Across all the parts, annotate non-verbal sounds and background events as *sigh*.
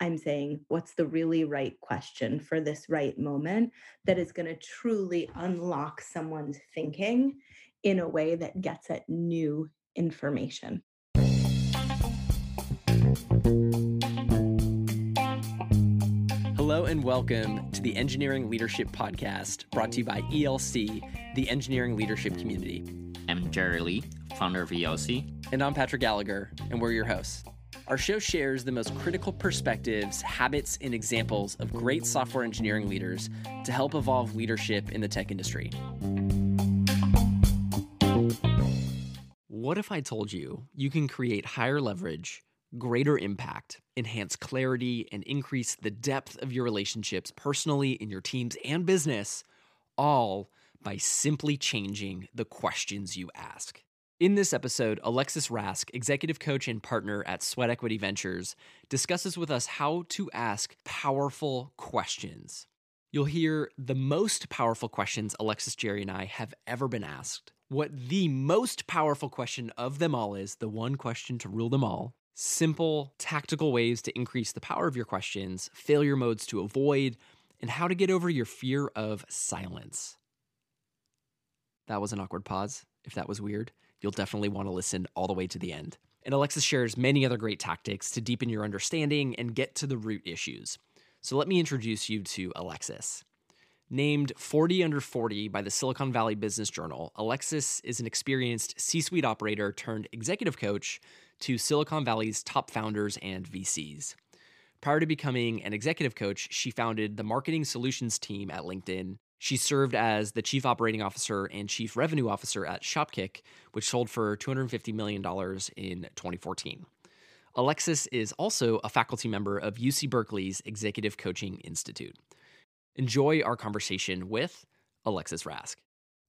I'm saying, what's the really right question for this right moment that is going to truly unlock someone's thinking in a way that gets at new information? Hello and welcome to the Engineering Leadership Podcast brought to you by ELC, the engineering leadership community. I'm Jerry Lee, founder of ELC. And I'm Patrick Gallagher, and we're your hosts. Our show shares the most critical perspectives, habits, and examples of great software engineering leaders to help evolve leadership in the tech industry. What if I told you you can create higher leverage, greater impact, enhance clarity, and increase the depth of your relationships personally in your teams and business, all by simply changing the questions you ask? In this episode, Alexis Rask, executive coach and partner at Sweat Equity Ventures, discusses with us how to ask powerful questions. You'll hear the most powerful questions Alexis, Jerry, and I have ever been asked. What the most powerful question of them all is, the one question to rule them all. Simple, tactical ways to increase the power of your questions, failure modes to avoid, and how to get over your fear of silence. That was an awkward pause, if that was weird you'll definitely want to listen all the way to the end. And Alexis shares many other great tactics to deepen your understanding and get to the root issues. So let me introduce you to Alexis. Named 40 under 40 by the Silicon Valley Business Journal, Alexis is an experienced C suite operator turned executive coach to Silicon Valley's top founders and VCs. Prior to becoming an executive coach, she founded the marketing solutions team at LinkedIn she served as the chief operating officer and chief revenue officer at Shopkick, which sold for $250 million in 2014. Alexis is also a faculty member of UC Berkeley's Executive Coaching Institute. Enjoy our conversation with Alexis Rask.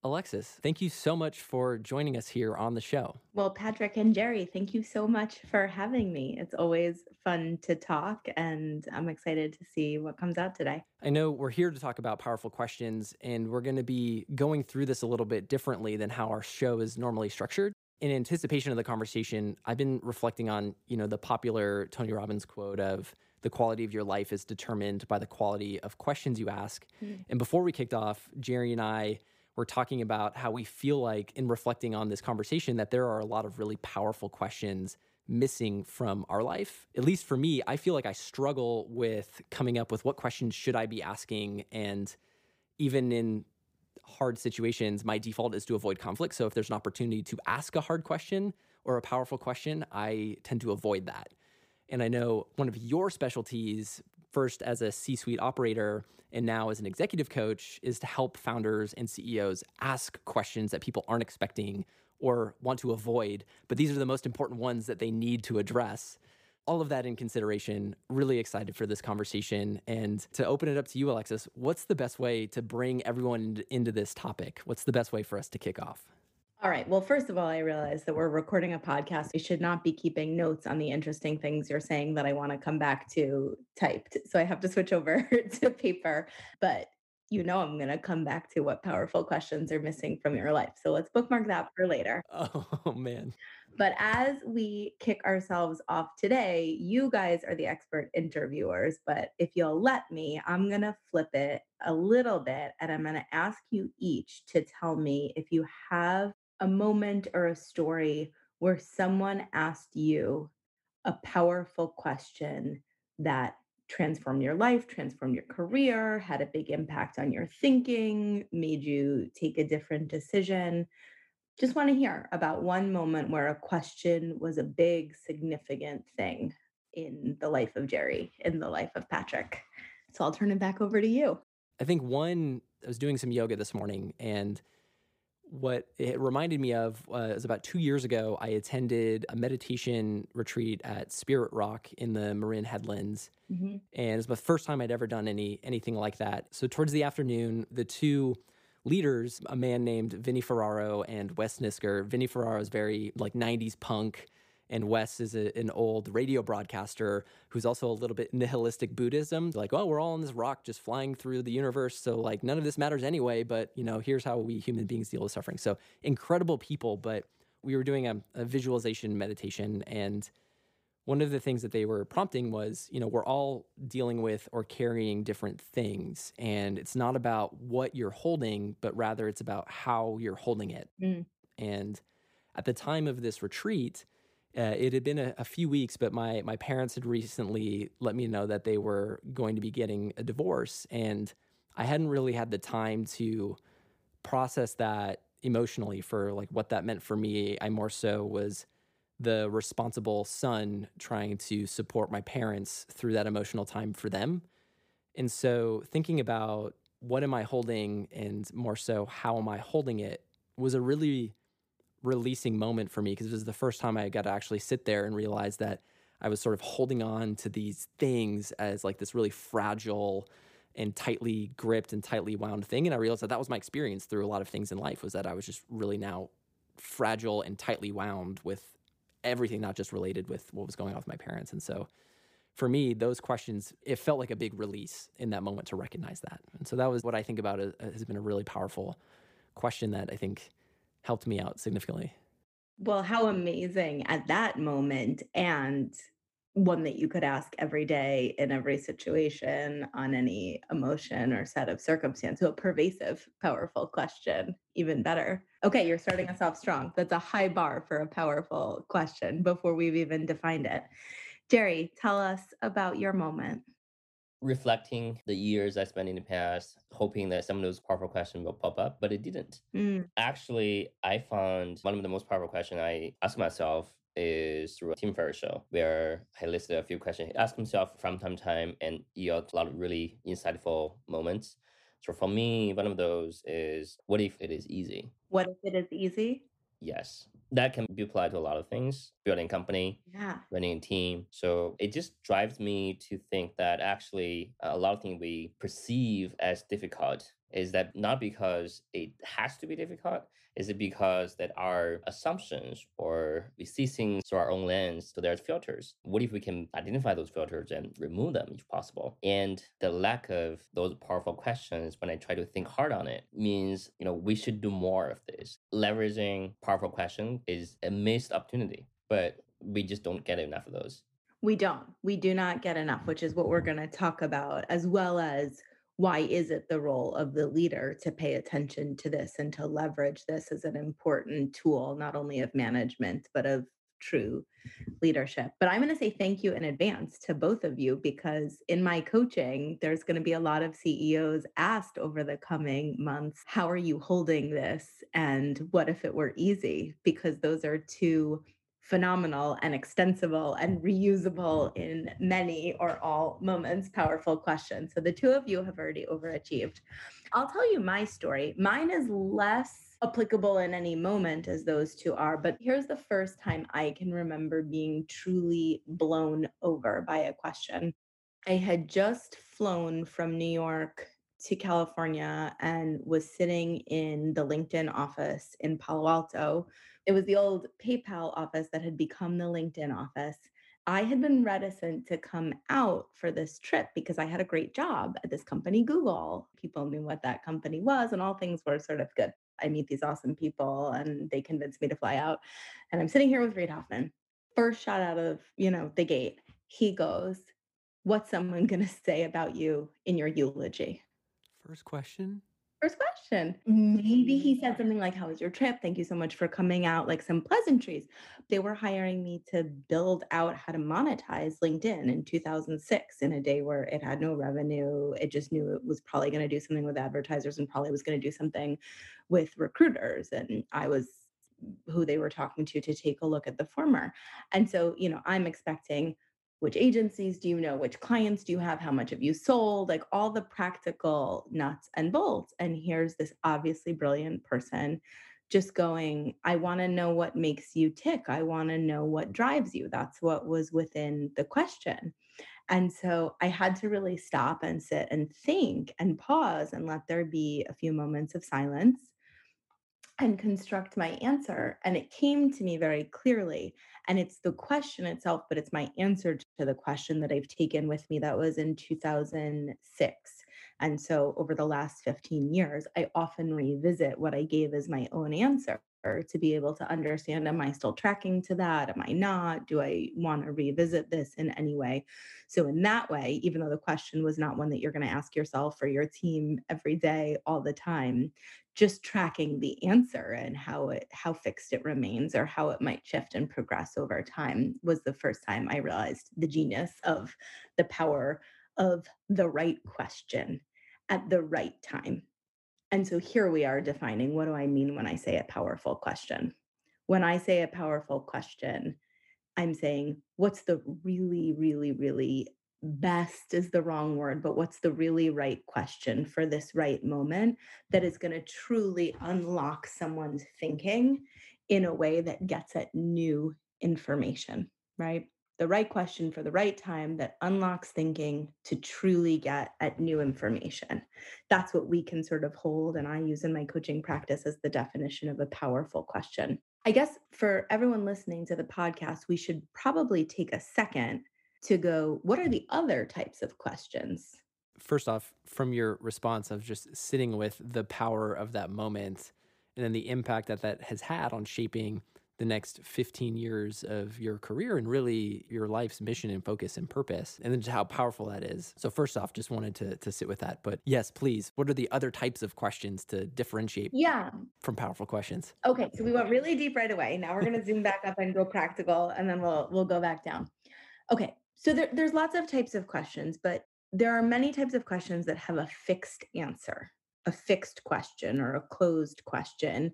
Alexis, thank you so much for joining us here on the show. Well, Patrick and Jerry, thank you so much for having me. It's always fun to talk, and I'm excited to see what comes out today. I know we're here to talk about powerful questions, and we're going to be going through this a little bit differently than how our show is normally structured. In anticipation of the conversation, I've been reflecting on, you know, the popular Tony Robbins quote of the quality of your life is determined by the quality of questions you ask. Mm. And before we kicked off, Jerry and I we're talking about how we feel like, in reflecting on this conversation, that there are a lot of really powerful questions missing from our life. At least for me, I feel like I struggle with coming up with what questions should I be asking. And even in hard situations, my default is to avoid conflict. So if there's an opportunity to ask a hard question or a powerful question, I tend to avoid that. And I know one of your specialties first as a C suite operator and now as an executive coach is to help founders and CEOs ask questions that people aren't expecting or want to avoid, but these are the most important ones that they need to address. All of that in consideration, really excited for this conversation. And to open it up to you, Alexis, what's the best way to bring everyone into this topic? What's the best way for us to kick off? All right. Well, first of all, I realize that we're recording a podcast. We should not be keeping notes on the interesting things you're saying that I want to come back to typed. So I have to switch over *laughs* to paper. But you know, I'm going to come back to what powerful questions are missing from your life. So let's bookmark that for later. *laughs* Oh, man. But as we kick ourselves off today, you guys are the expert interviewers. But if you'll let me, I'm going to flip it a little bit and I'm going to ask you each to tell me if you have a moment or a story where someone asked you a powerful question that transformed your life, transformed your career, had a big impact on your thinking, made you take a different decision. Just want to hear about one moment where a question was a big, significant thing in the life of Jerry, in the life of Patrick. So I'll turn it back over to you. I think one, I was doing some yoga this morning and what it reminded me of was about two years ago, I attended a meditation retreat at Spirit Rock in the Marin Headlands. Mm-hmm. And it's the first time I'd ever done any anything like that. So towards the afternoon, the two leaders, a man named Vinny Ferraro and Wes Nisker. Vinny Ferraro is very like 90s punk and Wes is a, an old radio broadcaster who's also a little bit nihilistic Buddhism. Like, oh, we're all on this rock just flying through the universe. So, like, none of this matters anyway, but, you know, here's how we human beings deal with suffering. So, incredible people, but we were doing a, a visualization meditation. And one of the things that they were prompting was, you know, we're all dealing with or carrying different things. And it's not about what you're holding, but rather it's about how you're holding it. Mm. And at the time of this retreat, uh, it had been a, a, few weeks, but my my parents had recently let me know that they were going to be getting a divorce, and I hadn't really had the time to process that emotionally for like what that meant for me. I more so was the responsible son trying to support my parents through that emotional time for them. And so thinking about what am I holding and more so how am I holding it was a really releasing moment for me because it was the first time I got to actually sit there and realize that I was sort of holding on to these things as like this really fragile and tightly gripped and tightly wound thing and I realized that that was my experience through a lot of things in life was that I was just really now fragile and tightly wound with everything not just related with what was going on with my parents and so for me those questions it felt like a big release in that moment to recognize that and so that was what I think about it has been a really powerful question that I think helped me out significantly. Well, how amazing at that moment and one that you could ask every day in every situation on any emotion or set of circumstance. So a pervasive, powerful question, even better. Okay, you're starting us off strong. That's a high bar for a powerful question before we've even defined it. Jerry, tell us about your moment reflecting the years I spent in the past, hoping that some of those powerful questions will pop up, but it didn't. Mm. Actually, I found one of the most powerful questions I ask myself is through a Tim Ferriss show where I listed a few questions. He asked himself from time to time and he had a lot of really insightful moments. So for me, one of those is what if it is easy? What if it is easy? Yes that can be applied to a lot of things building company yeah. running a team so it just drives me to think that actually uh, a lot of things we perceive as difficult is that not because it has to be difficult is it because that our assumptions or we see things through our own lens so there's filters. What if we can identify those filters and remove them if possible? And the lack of those powerful questions when i try to think hard on it means you know we should do more of this. Leveraging powerful questions is a missed opportunity but we just don't get enough of those. We don't. We do not get enough mm-hmm. which is what we're going to talk about as well as why is it the role of the leader to pay attention to this and to leverage this as an important tool not only of management but of true leadership? But i'm going to say thank you in advance to both of you because in my coaching there's going to be a lot of ceos asked over the coming months how are you holding this? And what if it were easy? because those are two phenomenal and extensible and reusable in many or all moments powerful questions. So the two of you have already overachieved. I'll tell you my story. Mine is less applicable in any moment as those two are but here's the first time i can remember being truly blown over by a question. I had just flown from new york to California and was sitting in the LinkedIn office in Palo Alto it was the old PayPal office that had become the LinkedIn office. I had been reticent to come out for this trip because I had a great job at this company, Google. People knew what that company was, and all things were sort of good. I meet these awesome people, and they convinced me to fly out. And I'm sitting here with Reid Hoffman. First shot out of you know the gate, he goes, "What's someone going to say about you in your eulogy?" First question first question. Maybe he said mm. something like, How was your trip? Thank you so much for coming out, like some pleasantries. They were hiring me to build out how to monetize LinkedIn in 2006 in a day where it had no revenue. It just knew it was probably going to do something with advertisers and probably was going to do something with recruiters. And I was who they were talking to to take a look at the former. And so, you know, I'm expecting which agencies do you know which clients do you have how much have you sold like all the practical nuts and bolts and here's this obviously brilliant person just going, I want to know what makes you tick. I want to know what drives you. That's what was within the question. And so I had to really stop and sit and think and pause and let there be a few moments of silence and construct my answer. And it came to me very clearly. And it's the question itself, but it's my answer to the question that I've taken with me. That was in 2006. And so over the last 15 years, I often revisit what I gave as my own answer to be able to understand am I still tracking to that? Am I not? Do I want to revisit this in any way? So, in that way, even though the question was not one that you're going to ask yourself or your team every day, all the time, just tracking the answer and how it how fixed it remains or how it might shift and progress over time was the first time I realized the genius of the power of the right question at the right time and so here we are defining what do I mean when I say a powerful question? When I say a powerful question, I'm saying, what's the really, really, really best is the wrong word, but what's the really right question for this right moment that is going to truly unlock someone's thinking in a way that gets at new information, right? the right question for the right time that unlocks thinking to truly get at new information. That's what we can sort of hold, and I use in my coaching practice as the definition of a powerful question. I guess for everyone listening to the podcast, we should probably take a second to go, what are the other types of questions? First off, from your response of just sitting with the power of that moment and then the impact that that has had on shaping the next 15 years of your career and really your life's mission and focus and purpose and then just how powerful that is. So first off, just wanted to to sit with that. But yes, please, what are the other types of questions to differentiate yeah. from powerful questions? Okay, so we went really deep right away. Now we're going to zoom back up and go practical and then we'll we'll go back down. Okay. So there, there's lots of types of questions, but there are many types of questions that have a fixed answer a fixed question or a closed question.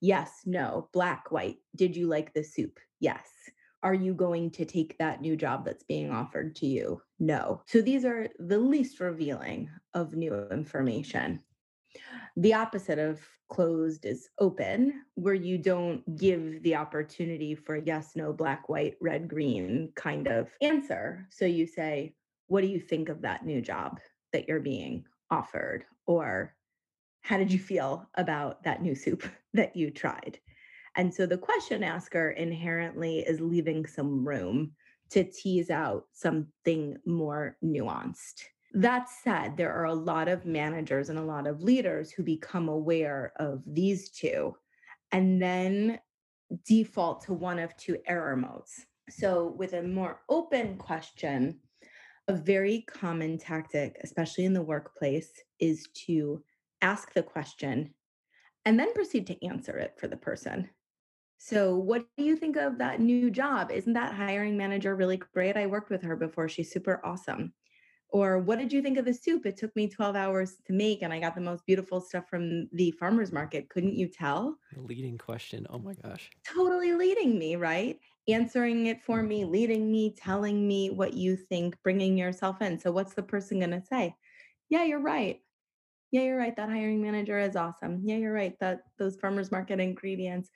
Yes, no, black, white. Did you like the soup? Yes. Are you going to take that new job that's being offered to you? No. So these are the least revealing of new information. The opposite of closed is open, where you don't give the opportunity for yes, no, black, white, red, green kind of answer. So you say, What do you think of that new job that you're being offered? Or how did you feel about that new soup *laughs* that you tried? And so the question asker inherently is leaving some room to tease out something more nuanced. That said, there are a lot of managers and a lot of leaders who become aware of these two and then default to one of two error modes. So, with a more open question, a very common tactic, especially in the workplace, is to ask the question, and then proceed to answer it for the person. So, what do you think of that new job? Isn't that hiring manager really great? I worked with her before. She's super awesome. Or, what did you think of the soup? It took me 12 hours to make, and I got the most beautiful stuff from the farmer's market. Couldn't you tell? leading question. Oh my gosh. Totally leading me, right? Answering it for me, mm-hmm. leading me, telling me what you think, bringing yourself in. So, what's the person going to say? Yeah, you're right yeah, you're right. That hiring manager is awesome. Yeah, you're right. That those farmers market ingredients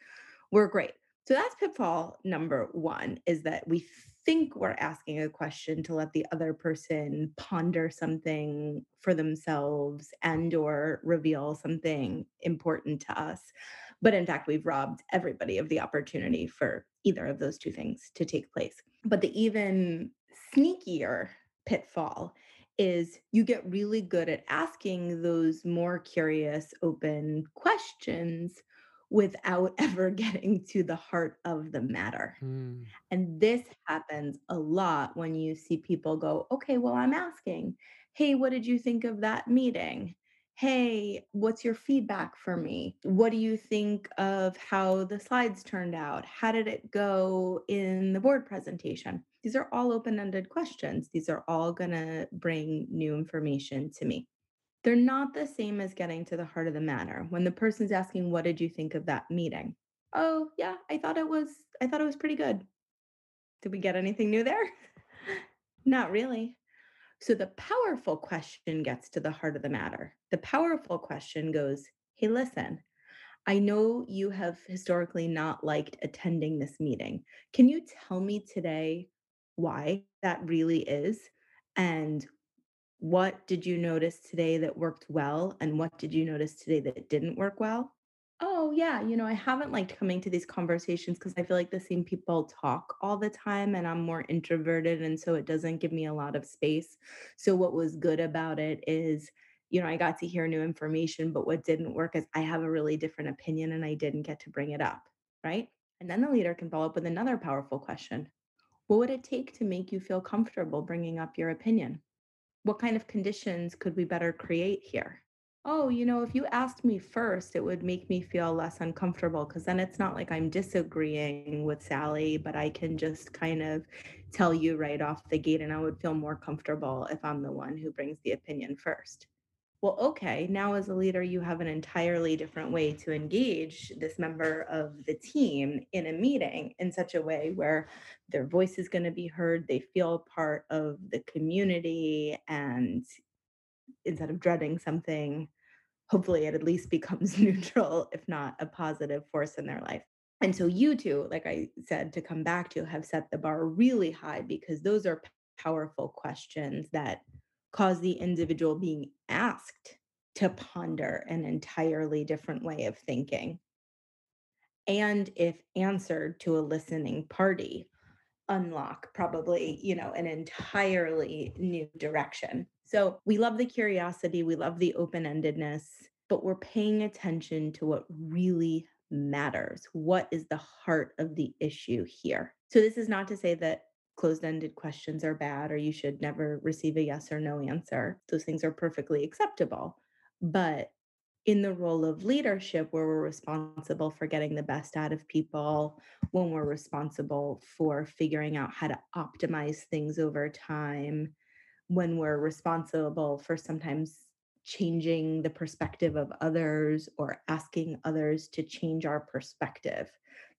were great. So that's pitfall number one is that we think we're asking a question to let the other person ponder something for themselves and or reveal something important to us. But in fact, we've robbed everybody of the opportunity for either of those two things to take place. But the even sneakier pitfall is you get really good at asking those more curious, open questions without *laughs* ever getting to the heart of the matter. Mm. And this happens a lot when you see people go, okay, well, I'm asking, hey, what did you think of that meeting? Hey, what's your feedback for me? What do you think of how the slides turned out? How did it go in the board presentation? These are all open ended questions. These are all going to bring new information to me. They're not the same as getting to the heart of the matter. When the person's asking, What did you think of that meeting? Oh, yeah, I thought it was, I thought it was pretty good. Did we get anything new there? *laughs* not really. So the powerful question gets to the heart of the matter. The powerful question goes, Hey, listen, I know you have historically not liked attending this meeting. Can you tell me today why that really is? And what did you notice today that worked well? And what did you notice today that didn't work well? Oh, yeah. You know, I haven't liked coming to these conversations because I feel like the same people talk all the time and I'm more introverted. And so it doesn't give me a lot of space. So, what was good about it is, you know, I got to hear new information, but what didn't work is I have a really different opinion and I didn't get to bring it up. Right. And then the leader can follow up with another powerful question What would it take to make you feel comfortable bringing up your opinion? What kind of conditions could we better create here? Oh, you know, if you asked me first, it would make me feel less uncomfortable because then it's not like I'm disagreeing with Sally, but I can just kind of tell you right off the gate, and I would feel more comfortable if I'm the one who brings the opinion first. Well, okay, now as a leader, you have an entirely different way to engage this member of the team in a meeting in such a way where their voice is going to be heard, they feel part of the community, and instead of dreading something, hopefully it at least *laughs* becomes neutral, if not a positive force in their life. And so you two, like I said, to come back to, have set the bar really high because those are powerful questions that cause the individual being asked to ponder an entirely different way of thinking. And if answered to a listening party, unlock probably, you know, an entirely new direction. So we love the curiosity, we love the open endedness, but we're paying attention to what really matters. What is the heart of the issue here? So this is not to say that closed ended questions are bad or you should never receive a yes or no answer. Those things are perfectly acceptable. But in the role of leadership, where we're responsible for getting the best out of people, when we're responsible for figuring out how to optimize things over time, when we're responsible for sometimes changing the perspective of others or asking others to change our perspective.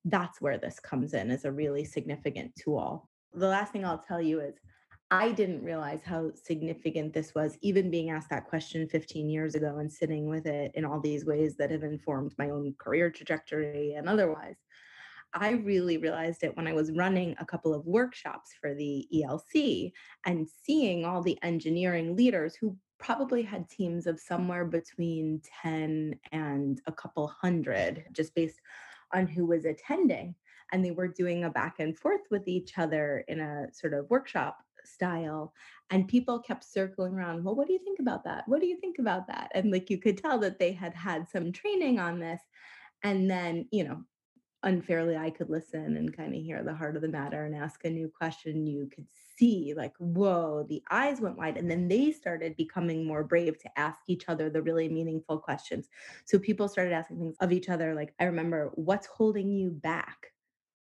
That's where this comes in as a really significant tool. The last thing I'll tell you is I didn't realize how significant this was, even being asked that question 15 years ago and sitting with it in all these ways that have informed my own career trajectory and otherwise. I really realized it when I was running a couple of workshops for the ELC and seeing all the engineering leaders who probably had teams of somewhere between 10 and a couple hundred, just based on who was attending. And they were doing a back and forth with each other in a sort of workshop style. And people kept circling around, well, what do you think about that? What do you think about that? And like you could tell that they had had some training on this. And then, you know, unfairly I could listen and kind of hear the heart of the matter and ask a new question, you could see like, whoa, the eyes went wide. And then they started becoming more brave to ask each other the really meaningful questions. So people started asking things of each other. Like, I remember, what's holding you back?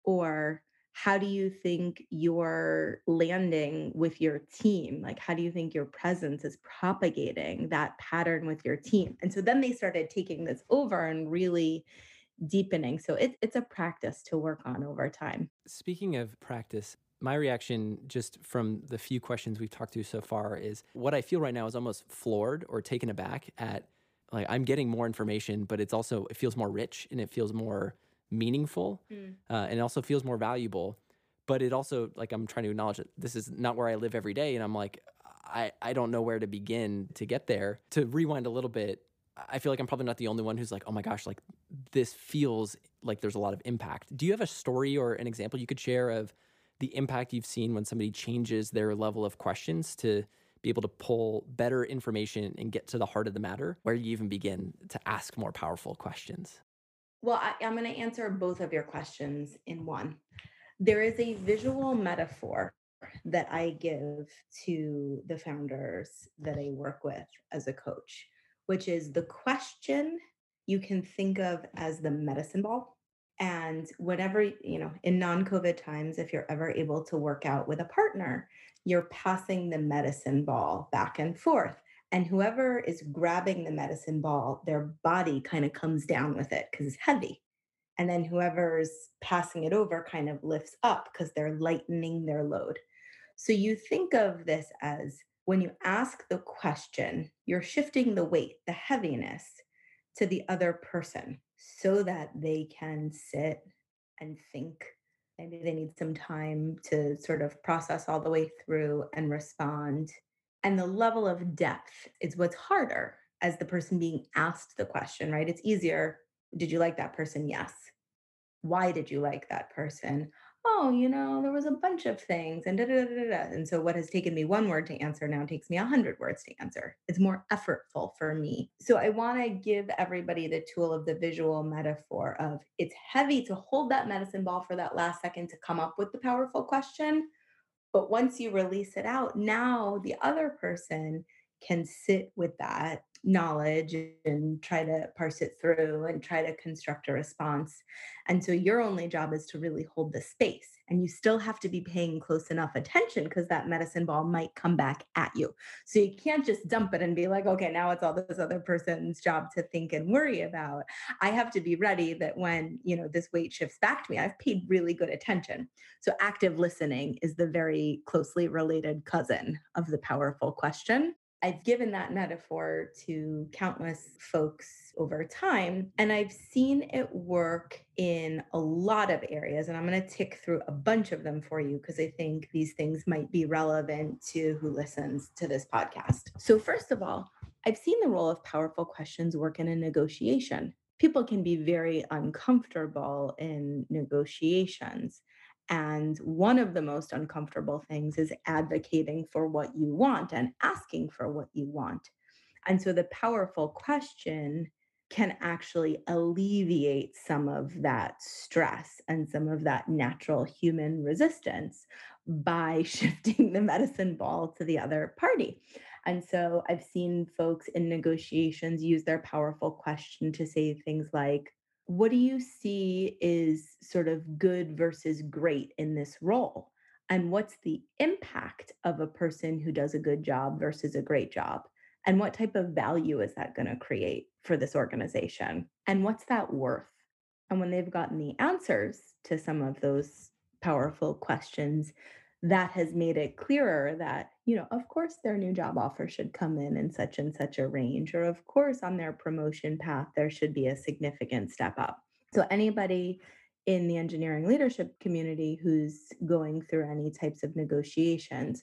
Or how do you think you're landing with your team? Like, how do you think your presence is propagating that pattern with your team? And so then they started taking this over and really deepening. So it, it's a practice to work on over time. Speaking of practice, my reaction just from the few questions we've talked to so far is what I feel right now is almost floored or taken aback at like I'm getting more information, but it's also it feels more rich and it feels more meaningful mm. uh, and it also feels more valuable. But it also like I'm trying to acknowledge that this is not where I live every day, and I'm like I I don't know where to begin to get there. To rewind a little bit, I feel like I'm probably not the only one who's like, oh my gosh, like this feels like there's a lot of impact. Do you have a story or an example you could share of the impact you've seen when somebody changes their level of questions to be able to pull better information and get to the heart of the matter? Where you even begin to ask more powerful questions? Well, I, am going to answer both of your questions in one. There is a visual metaphor that I give to the founders that I work with as a coach which is the question you can think of as the medicine ball. And whenever, you know, in non COVID times, if you're ever able to work out with a partner, you're passing the medicine ball back and forth. And whoever is grabbing the medicine ball, their body kind of comes down with it because it's heavy. And then whoever's passing it over kind of lifts up because they're lightening their load. So you think of this as when you ask the question, you're shifting the weight, the heaviness to the other person. so that they can sit and think. Maybe they need some time to sort of process all the way through and respond. And the level of depth is what's harder as the person being asked the question, right? It's easier. Did you like that person? Yes. Why did you like that person? oh, you know, there was a bunch of things and da, da, da, da, da. And so what has taken me one word to answer now takes me a hundred words to answer. It's more effortful for me. So I want to give everybody the tool of the visual metaphor of it's heavy to hold that medicine ball for that last second to come up with the powerful question. But once you release it out, now the other person can sit with that knowledge and try to parse it through and try to construct a response. And so your only job is to really hold the space. And you still have to be paying close enough attention because that medicine ball might come back at you. So you can't just dump it and be like, okay, now it's all this other person's job to think and worry about. I have to be ready that when, you know, this weight shifts back to me, I've paid really good attention. So active listening is the very closely related cousin of the powerful question. I've given that metaphor to countless folks over time, and I've seen it work in a lot of areas. And I'm going to tick through a bunch of them for you because I think these things might be relevant to who listens to this podcast. So, first of all, I've seen the role of powerful questions work in a negotiation. People can be very uncomfortable in negotiations. And one of the most uncomfortable things is advocating for what you want and asking for what you want. And so the powerful question can actually alleviate some of that stress and some of that natural human resistance by *laughs* shifting the medicine ball to the other party. And so I've seen folks in negotiations use their powerful question to say things like, what do you see is sort of good versus great in this role? And what's the impact of a person who does a good job versus a great job? And what type of value is that going to create for this organization? And what's that worth? And when they've gotten the answers to some of those powerful questions, that has made it clearer that, you know, of course their new job offer should come in in such and such a range, or of course on their promotion path, there should be a significant step up. So, anybody in the engineering leadership community who's going through any types of negotiations,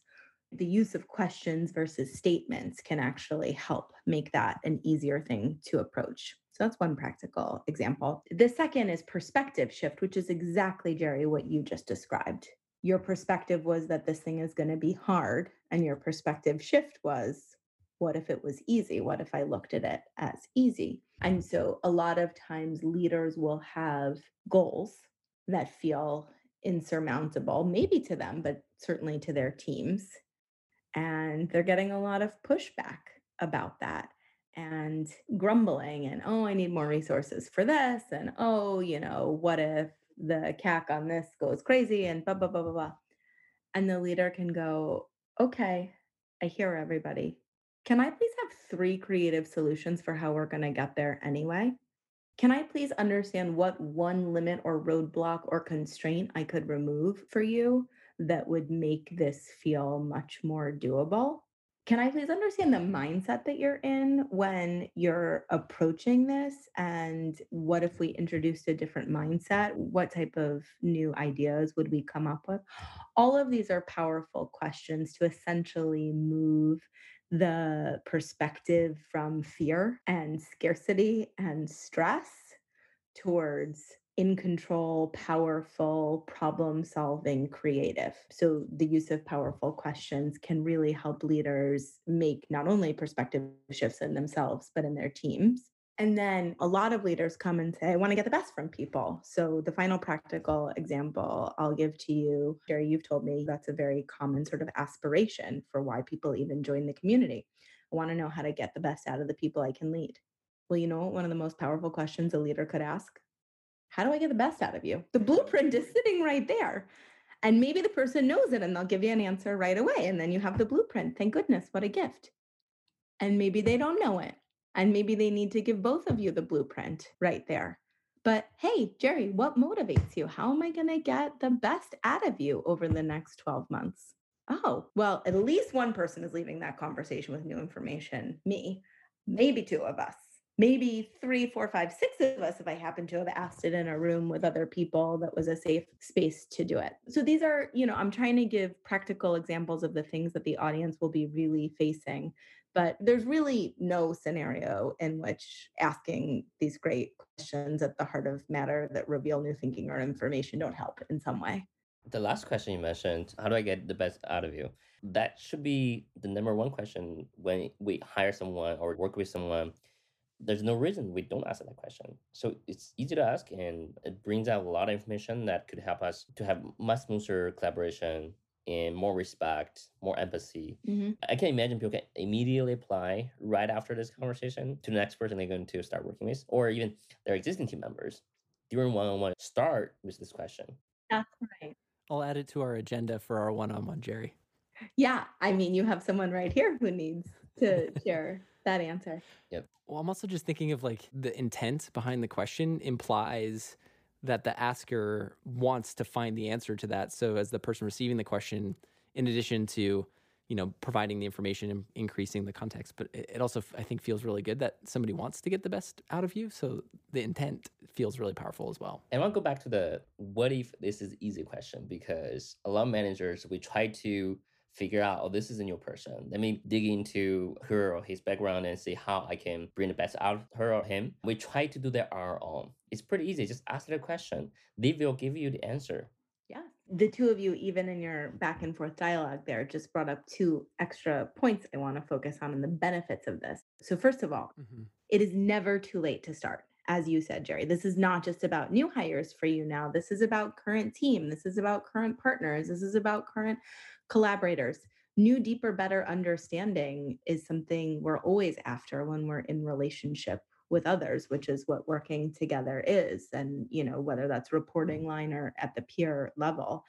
the use of questions versus statements can actually help make that an easier thing to approach. So that's one practical example. The second is perspective shift, which is exactly, Jerry, what you just described your perspective was that this thing is going to be hard and your perspective shift was what if it was easy? What if i looked at it as easy? And so a lot of times leaders will have goals that feel insurmountable maybe to them but certainly to their teams and they're getting a lot of pushback about that and grumbling and oh i need more resources for this and oh you know what if the CAC on this goes crazy and blah, blah, blah, blah, blah. And the leader can go, okay, I hear everybody. Can I please have three creative solutions for how we're going to get there anyway? Can I please understand what one limit or roadblock or constraint I could remove for you that would make this feel much more doable? Can I please understand the mindset that you're in when you're approaching this? And what if we introduced a different mindset? What type of new ideas would we come up with? All of these are powerful questions to essentially move the perspective from fear and scarcity and stress towards in control, powerful, problem solving, creative. So, the use of powerful questions can really help leaders make not only perspective shifts in themselves, but in their teams. And then a lot of leaders come and say, I want to get the best from people. So, the final practical example I'll give to you, Jerry, you've told me that's a very common sort of aspiration for why people even join the community. I want to know how to get the best out of the people I can lead. Well, you know, one of the most powerful questions a leader could ask how do I get the best out of you? The mm-hmm. blueprint is sitting right there. And maybe the person knows it and they'll give you an answer right away. And then you have the blueprint. Thank goodness, what a gift. And maybe they don't know it. And maybe they need to give both of you the blueprint right there. But hey, Jerry, what motivates you? How am I going to get the best out of you over the next 12 months? Oh, well, at least one person is leaving that conversation with new information. Me, maybe two of us maybe three, four, five, six of us, if I happen to have asked it in a room with other people that was a safe space to do it. So these are, you know, I'm trying to give practical examples of the things that the audience will be really facing. But there's really no scenario in which asking these great questions at the heart of matter that reveal new thinking or information don't help in some way. The last question you mentioned, how do I get the best out of you? That should be the number one question when we hire someone or work with someone. There's no reason we don't ask that question. So it's easy to ask and it brings out a lot of information that could help us to have much smoother collaboration and more respect, more empathy. Mhm. I can imagine people can immediately apply right after this conversation to the next person they're going to start working with, or even their existing team members. During one on one, start with this question. That's right. I'll add it to our agenda for our one on one, Jerry. Yeah. I mean, you have someone right here who needs to share that answer. Yep. Well, I'm also just thinking of like the intent behind the question implies that the asker wants to find the answer to that. So, as the person receiving the question, in addition to you know providing the information and increasing the context, but it it also I think feels really good that somebody wants to get the best out of you. So the intent feels really powerful as well. And I want to go back to the what if this is easy question because a lot of managers we try to figure out oh this is a new person. Let me dig into her or his background and see how I can bring the best out of her or him. We try to do that on our own. It's pretty easy. Just ask the question. They will give you the answer. Yeah. The two of you, even in your back and forth dialogue there, just brought up two extra points I want to focus on and the benefits of this. So, first of all, mm-hmm. it is never too late to start. As you said, Jerry, this is not just about new hires for you now. This is about current team. This is about current partners. This is about current collaborators. New, deeper, better understanding is something we're always after when we're in relationship with others, which is what working together is. And, you know, whether that's reporting line or at the peer level,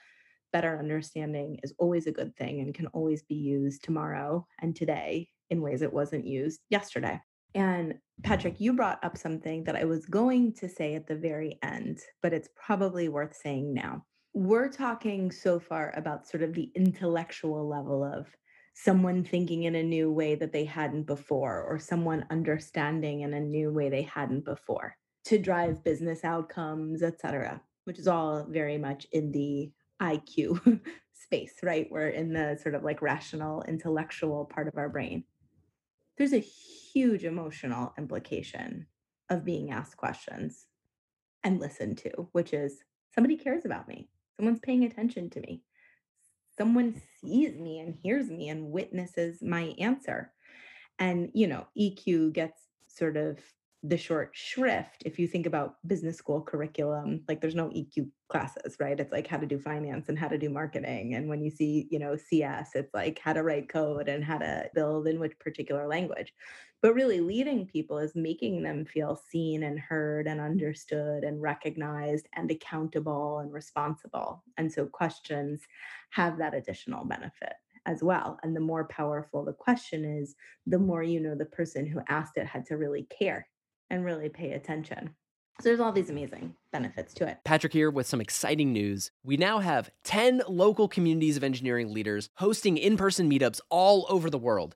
better understanding is always a good thing and can always be used tomorrow and today in ways it wasn't used yesterday. And Patrick, you brought up something that I was going to say at the very end, but it's probably worth saying now. We're talking so far about sort of the intellectual level of someone thinking in a new way that they hadn't before, or someone understanding in a new way they hadn't before to drive business outcomes, et cetera, which is all very much in the IQ *laughs* space, right? We're in the sort of like rational, intellectual part of our brain. There's a huge emotional implication of being asked questions and listened to, which is somebody cares about me, someone's paying attention to me, someone sees me and hears me and witnesses my answer. And, you know, EQ gets sort of the short shrift if you think about business school curriculum like there's no eq classes right? It's like how to do finance and how to do marketing and when you see you know cs it's like how to write code and how to build in which particular language. But really leading people is making them feel seen and heard and understood and recognized and accountable and responsible. And so questions have that additional benefit as well. And the more powerful the question is the more you know the person who asked it had to really care and really pay attention. So there's all these amazing benefits to it. Patrick here with some exciting news. We now have 10 local communities of engineering leaders hosting in person meetups all over the world.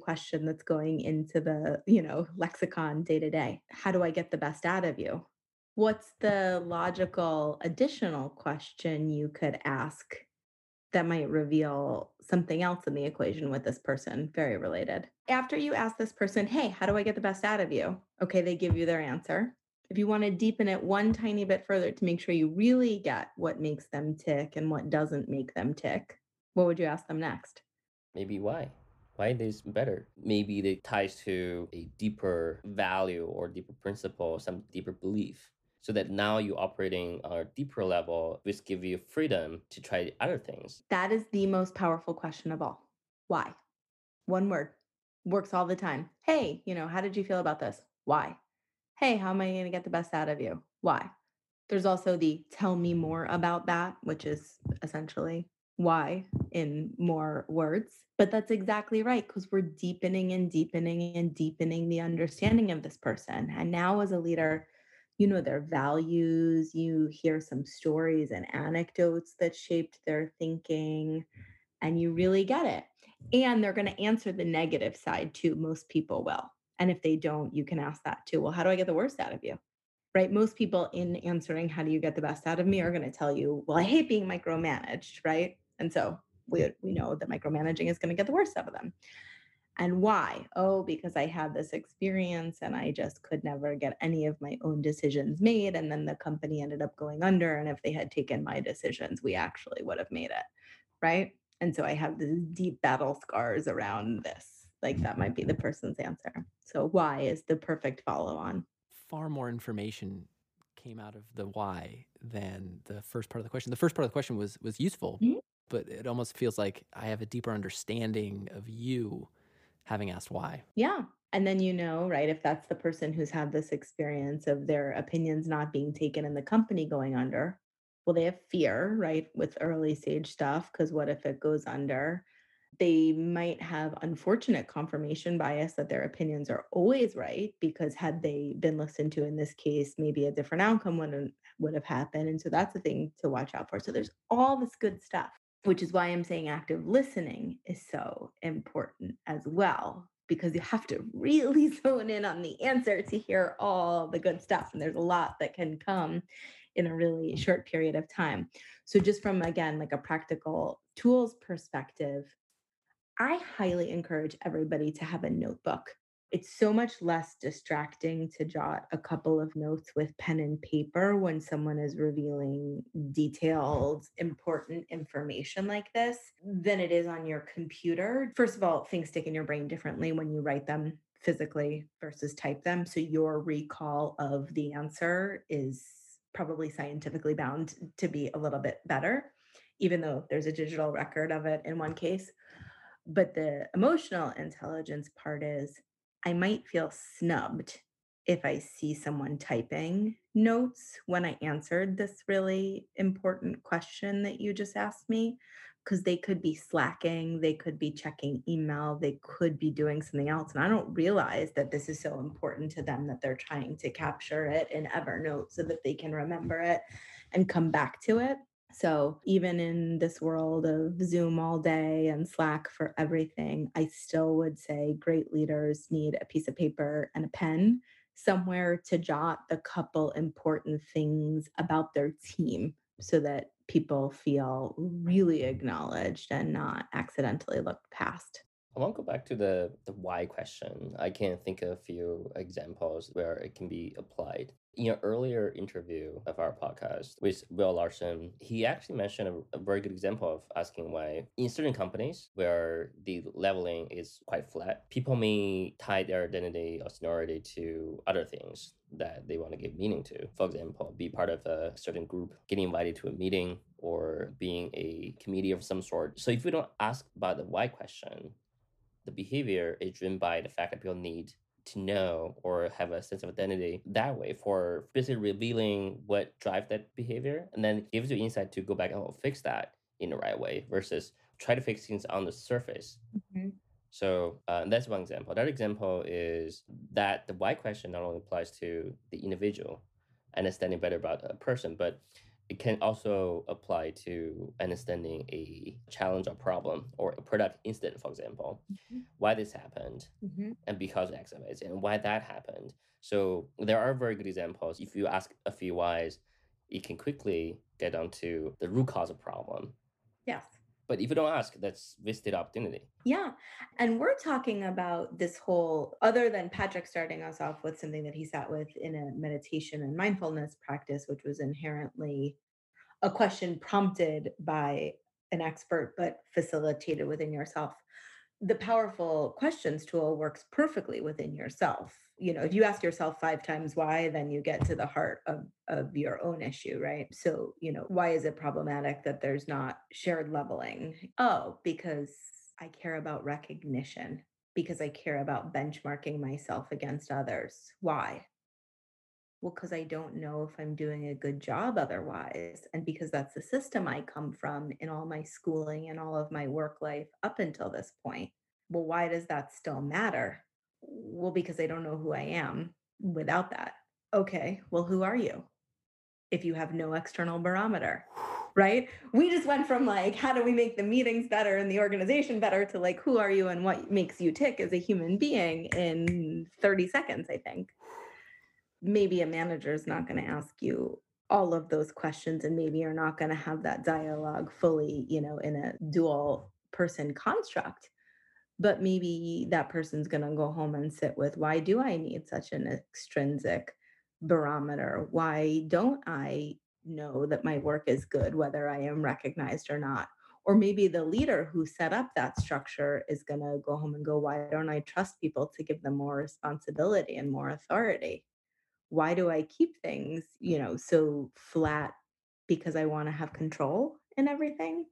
question that's going into the, you know, lexicon day to day. How do I get the best out of you? What's the logical additional question you could ask that might reveal something else in the equation with this person, very related. After you ask this person, hey, how do I get the best out of you? Okay, they give you their answer. If you want to deepen it one tiny bit further to make sure you really get what makes them tick and what doesn't make them tick, what would you ask them next? Maybe why? Why this better? Maybe it ties to a deeper value or deeper principle, some deeper belief. So that now you're operating on a deeper level, which give you freedom to try other things. That is the most powerful question of all. Why? One word works all the time. Hey, you know, how did you feel about this? Why? hey, how am I going to get the best out of you? Why? There's also the tell me more about that, which is essentially why in more words. But that's exactly right because we're deepening and deepening and deepening the understanding of this person. And now, as a leader, you know their values, you hear some stories and anecdotes that shaped their thinking, and you really get it. And they're going to answer the negative side too. Most people will. And if they don't, you can ask that too. Well, how do I get the worst out of you? Right? Most people in answering, how do you get the best out of me, are going to tell you, well, I hate being micromanaged. Right. And so we, we know that micromanaging is going to get the worst out of them. And why? Oh, because I had this experience and I just could never get any of my own decisions made. And then the company ended up going under. And if they had taken my decisions, we actually would have made it. Right. And so I have these deep battle scars around this. Like that might be the person's answer. So, why is the perfect follow on? Far more information came out of the why than the first part of the question. The first part of the question was was useful, mm-hmm. But it almost feels like I have a deeper understanding of you having asked why. Yeah. And then you know, right, if that's the person who's had this experience of their opinions not being taken and the company going under, well, they have fear, right, with early stage stuff, because what if it goes under? They might have unfortunate confirmation bias that their opinions are always right, because had they been listened to in this case, maybe a different outcome would have happened. And so that's a thing to watch out for. So there's all this good stuff which is why I'm saying active listening is so important as well, because you have to really *laughs* zone in on the answer to hear all the good stuff. And there's a lot that can come in a really mm. short period of time. So, just from again, like a practical tools perspective, I highly encourage everybody to have a notebook it's so much less distracting to jot a couple of notes with pen and paper when someone is revealing detailed, important information like this than it is on your computer. First of all, things stick in your brain differently when you write them physically versus type them. So your recall of the answer is probably scientifically bound to be a little bit better, even though there's a digital record of it in one case. But the emotional intelligence part is I might feel snubbed if I see someone typing notes when I answered this really important question that you just asked me, because they could be slacking, they could be checking email, they could be doing something else. And I don't realize that this is so important to them that they're trying to capture it in Evernote so that they can remember it and come back to it. So even in this world of Zoom all day and Slack for everything, I still would say great leaders need a piece of paper and a pen somewhere to jot the couple important things about their team so that people feel really acknowledged and not accidentally looked past. I want to go back to the, the why question. I can think of a few examples where it can be applied. In an earlier interview of our podcast with Will Larson, he actually mentioned a, a, very good example of asking why in certain companies where the leveling is quite flat, people may tie their identity or seniority to other things that they want to give meaning to. For example, be part of a certain group, getting invited to a meeting, or being a committee of some sort. So if we don't ask about the why question, the behavior is driven by the fact that people need to know or have a sense of identity that way for basically revealing what drives that behavior and then gives you insight to go back and oh, fix that in the right way versus try to fix things on the surface. Mm-hmm. So uh, that's one example. Another example is that the why question not only applies to the individual, understanding better about a person, but it can also apply to understanding a challenge or problem or a product incident, for example, mm-hmm. why this happened mm-hmm. and because X of it and why that happened. So there are very good examples. If you ask a few whys, it can quickly get onto the root cause of problem. Yes. But if you don't ask, that's wasted opportunity. Yeah. And we're talking about this whole, other than Patrick starting us off with something that he sat with in a meditation and mindfulness practice, which was inherently a question prompted by an expert, but facilitated within yourself. The powerful questions tool works perfectly within yourself you know if you ask yourself five times why then you get to the heart of of your own issue right so you know why is it problematic that there's not shared leveling oh because i care about recognition because i care about benchmarking myself against others why Well, because I don't know if I'm doing a good job otherwise. And because that's the system I come from in all my schooling and all of my work life up until this point. Well, why does that still matter? Well, because I don't know who I am without that. Okay, well, who are you? If you have no external barometer, *sighs* right? We just went from like, how do we make the meetings better and the organization better to like, who are you and what makes you tick as a human being in 30 seconds, I think maybe a manager is not going to ask you all of those questions and maybe you're not going to have that dialogue fully you know in a dual person construct but maybe that person's going to go home and sit with why do i need such an extrinsic barometer why don't i know that my work is good whether i am recognized or not or maybe the leader who set up that structure is going to go home and go why don't i trust people to give them more responsibility and more authority why do I keep things, you know, so flat because I want to have control in everything?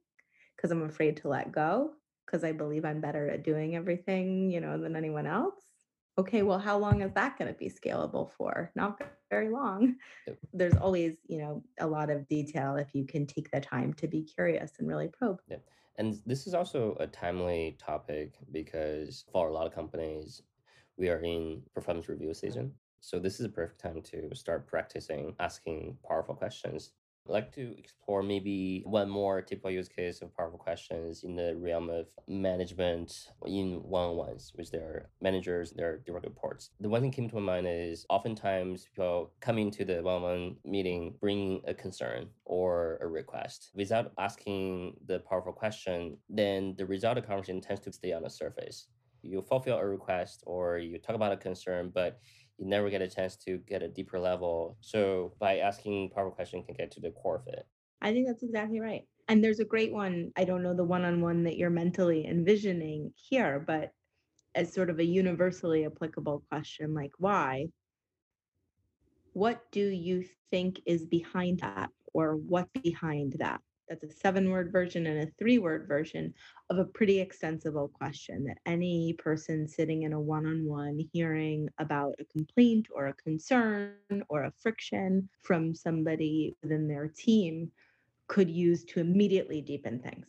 Because I'm afraid to let go? Because I believe I'm better at doing everything, you know, than anyone else? Okay, well, how long is that going to be scalable for? Not very long. Yep. *laughs* There's always, you know, a lot of detail if you can take the time to be curious and really probe. Yeah. And this is also a timely topic because for a lot of companies, we are in performance review season. So this is a perfect time to start practicing asking powerful questions. I'd like to explore maybe one more typical use case of powerful questions in the realm of management in one-on-ones with their managers, their direct reports. The one thing came to my mind is oftentimes people come into the one-on-one meeting bringing a concern or a request without asking the powerful question, then the result of the conversation tends to stay on the surface. You fulfill a request or you talk about a concern, but you never get a chance to get a deeper level. So by asking powerful question can get to the core of it. I think that's exactly right. And there's a great one. I don't know the one on one that you're mentally envisioning here, but as sort of a universally applicable question like why? What do you think is behind that? Or what's behind that? That's a seven word version and a three word version of a pretty extensible question that any person sitting in a one on one hearing about a complaint or a concern or a friction from somebody within their team could use to immediately deepen things.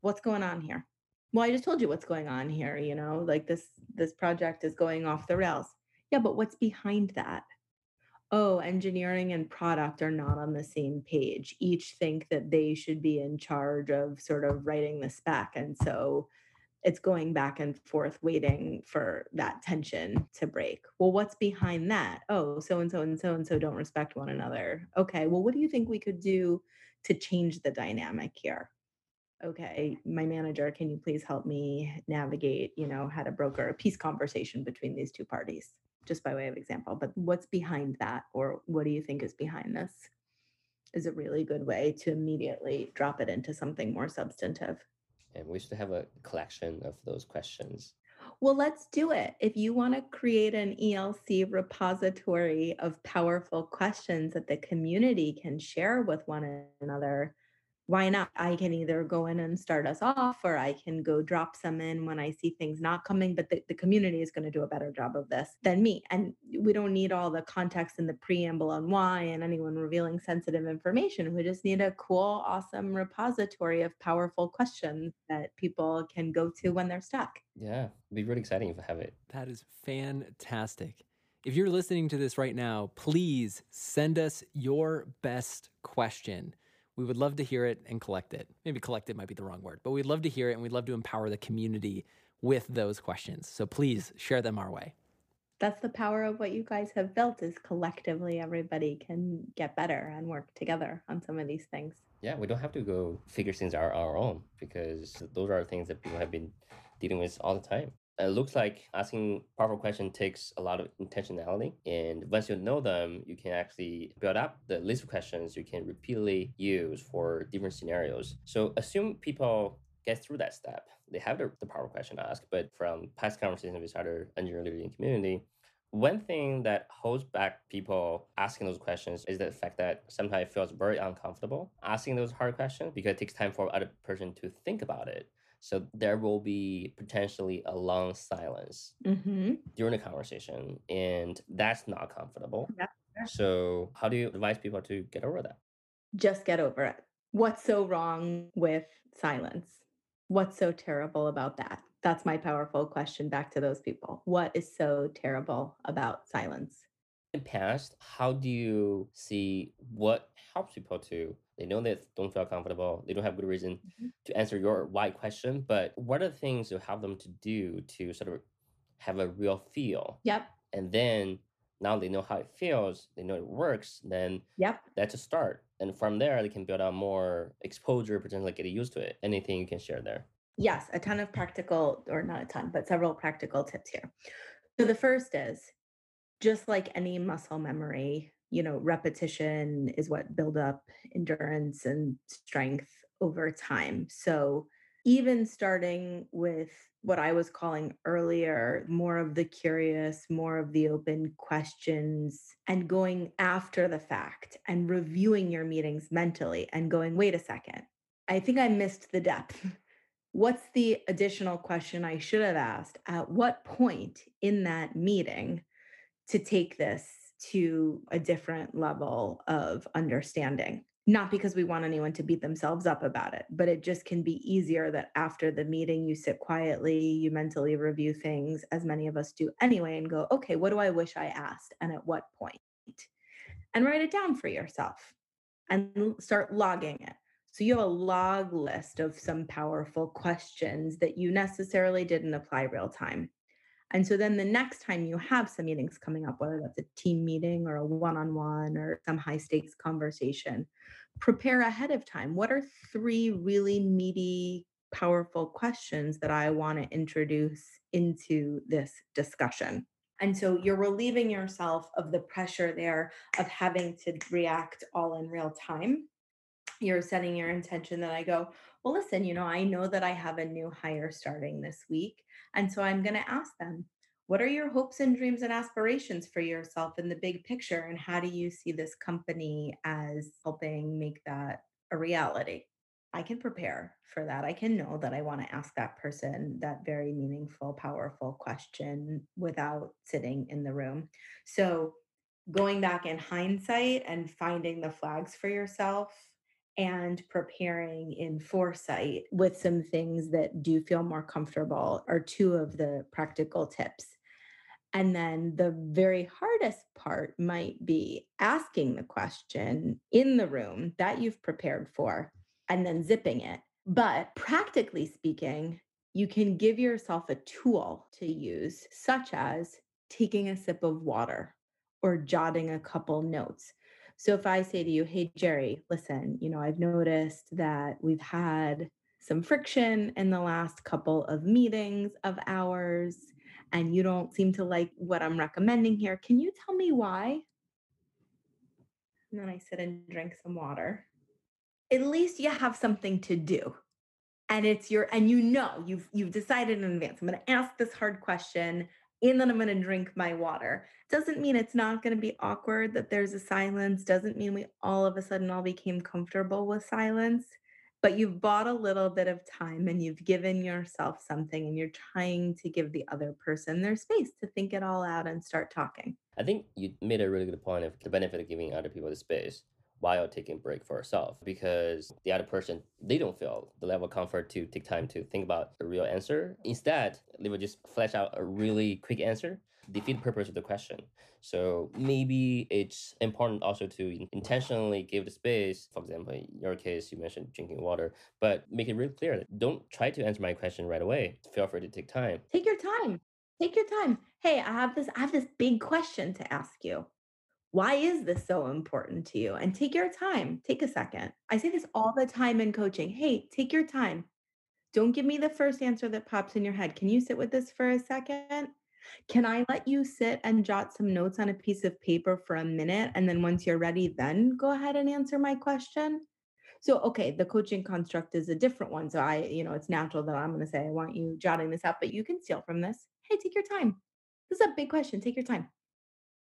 What's going on here? Well, I just told you what's going on here, you know, like this this project is going off the rails. Yeah, but what's behind that? Oh, engineering and product are not on the same page. Each think that they should be in charge of sort of writing the spec. And so it's going back and forth, waiting for that tension to break. Well, what's behind that? Oh, so and so and so and so don't respect one another. Okay, well, what do you think we could do to change the dynamic here? Okay, my manager, can you please help me navigate, you know, how to broker a peace conversation between these two parties? Just by way of example, but what's behind that or what do you think is behind this is a really good way to immediately drop it into something more substantive. And we should have a collection of those questions. Well, let's do it. If you want to create an ELC repository of powerful questions that the community can share with one another, why not? I can either go in and start us off, or I can go drop some in when I see things not coming. But the, the community is going to do a better job of this than me. And we don't need all the context and the preamble on why and anyone revealing sensitive information. We just need a cool, awesome repository of powerful questions that people can go to when they're stuck. Yeah, it'd be really exciting if I have it. That is fantastic. If you're listening to this right now, please send us your best question we would love to hear it and collect it. Maybe collect it might be the wrong word, but we'd love to hear it and we'd love to empower the community with those questions. So please share them our way. That's the power of what you guys have built is collectively everybody can get better and work together on some of these things. Yeah, we don't have to go figure things out our own because those are things that people have been dealing with all the time it looks like asking powerful question takes a lot of intentionality and once you know them you can actually build up the list of questions you can repeatedly use for different scenarios. So assume people get through that step. They have the, the powerful question asked but from past conversations with other engineer leaders in community one thing that holds back people asking those questions is the fact that sometimes it feels very uncomfortable asking those hard questions because it takes time for other person to think about it so there will be potentially a long silence mm-hmm. during the conversation, and that's not comfortable. Yeah. So, how do you advise people to get over that? Just get over it. What's so wrong with silence? What's so terrible about that? That's my powerful question back to those people. What is so terrible about silence? In past, how do you see what helps people to they know they don't feel comfortable, they don't have good reason Mhm. to answer your why question, but what are the things you help them to do to sort of have a real feel? Yep. And then now they know how it feels, they know it works, then Yep. that's a start. And from there, they can build out more exposure, potentially get used to it. Anything you can share there? Yes, a ton of practical, or not a ton, but several practical tips here. So the first is just like any muscle memory, you know, repetition is what build up endurance and strength over time. So even starting with what I was calling earlier, more of the curious, more of the open questions, and going after the fact and reviewing your meetings mentally and going, wait a second, I think I missed the depth. *laughs* What's the additional question I should have asked? At what point in that meeting to take this to a different level of understanding? Not because we want anyone to beat themselves up about it, but it just can be easier that after the meeting, you sit quietly, you mentally review things, as many of us do anyway, and go, okay, what do I wish I asked? And at what point? And write it down for yourself and start logging it. So you have a log list of some powerful questions that you necessarily didn't apply real time. And so then the next time you have some meetings coming up, whether that's a team meeting or a one on one or some high stakes conversation, prepare ahead of time. What are three really meaty, powerful questions that I want to introduce into this discussion? And so you're relieving yourself of the pressure there of having to react all in real time you're setting your intention that I go, well, listen, you know, I know that I have a new hire starting this week. And so I'm going to ask them, what are your hopes and dreams and aspirations for yourself in the big picture? And how do you see this company as helping make that a reality? I can prepare for that. I can know that I want to ask that person that very meaningful, powerful question without sitting in the room. So, going back in hindsight and finding the flags for yourself and preparing in foresight with some things that do feel more comfortable are two of the practical tips. And then the very hardest part might be asking the question in the room that you've prepared for and then zipping it. But practically speaking, you can give yourself a tool to use, such as taking a sip of water or jotting a couple notes. So if I say to you, hey, Jerry, listen, you know, I've noticed that we've had some friction in the last couple of meetings of ours, and you don't seem to like what I'm recommending here. Can you tell me why? And then I sit and drink some water. At least you have something to do. And it's your and you know you've you've decided in advance. I'm going to ask this hard question and then I'm going to drink my water. Doesn't mean it's not going to be awkward that there's a silence. Doesn't mean we all of a sudden all became comfortable with silence. But you've bought a little bit of time and you've given yourself something and you're trying to give the other person their space to think it all out and start talking. I think you made a really good point of the benefit of giving other people the space while taking a break for yourself because the other person they don't feel the level of comfort to take time to think about the real answer instead they would just flesh out a really quick answer defeat the purpose of the question so maybe it's important also to intentionally give the space for example in your case you mentioned drinking water but make it really clear that don't try to answer my question right away feel free to take time Take your time. Take your time. Hey, I have this I have this big question to ask you. Why is this so important to you? And take your time. Take a second. I say this all the time in coaching. Hey, take your time. Don't give me the first answer that pops in your head. Can you sit with this for a second? Can I let you sit and jot some notes on a piece of paper for a minute? And then once you're ready, then go ahead and answer my question? So, okay, the coaching construct is a different one. So, I, you know, it's natural that I'm going to say, I want you jotting this up, but you can steal from this. Hey, take your time. This is a big question. Take your time.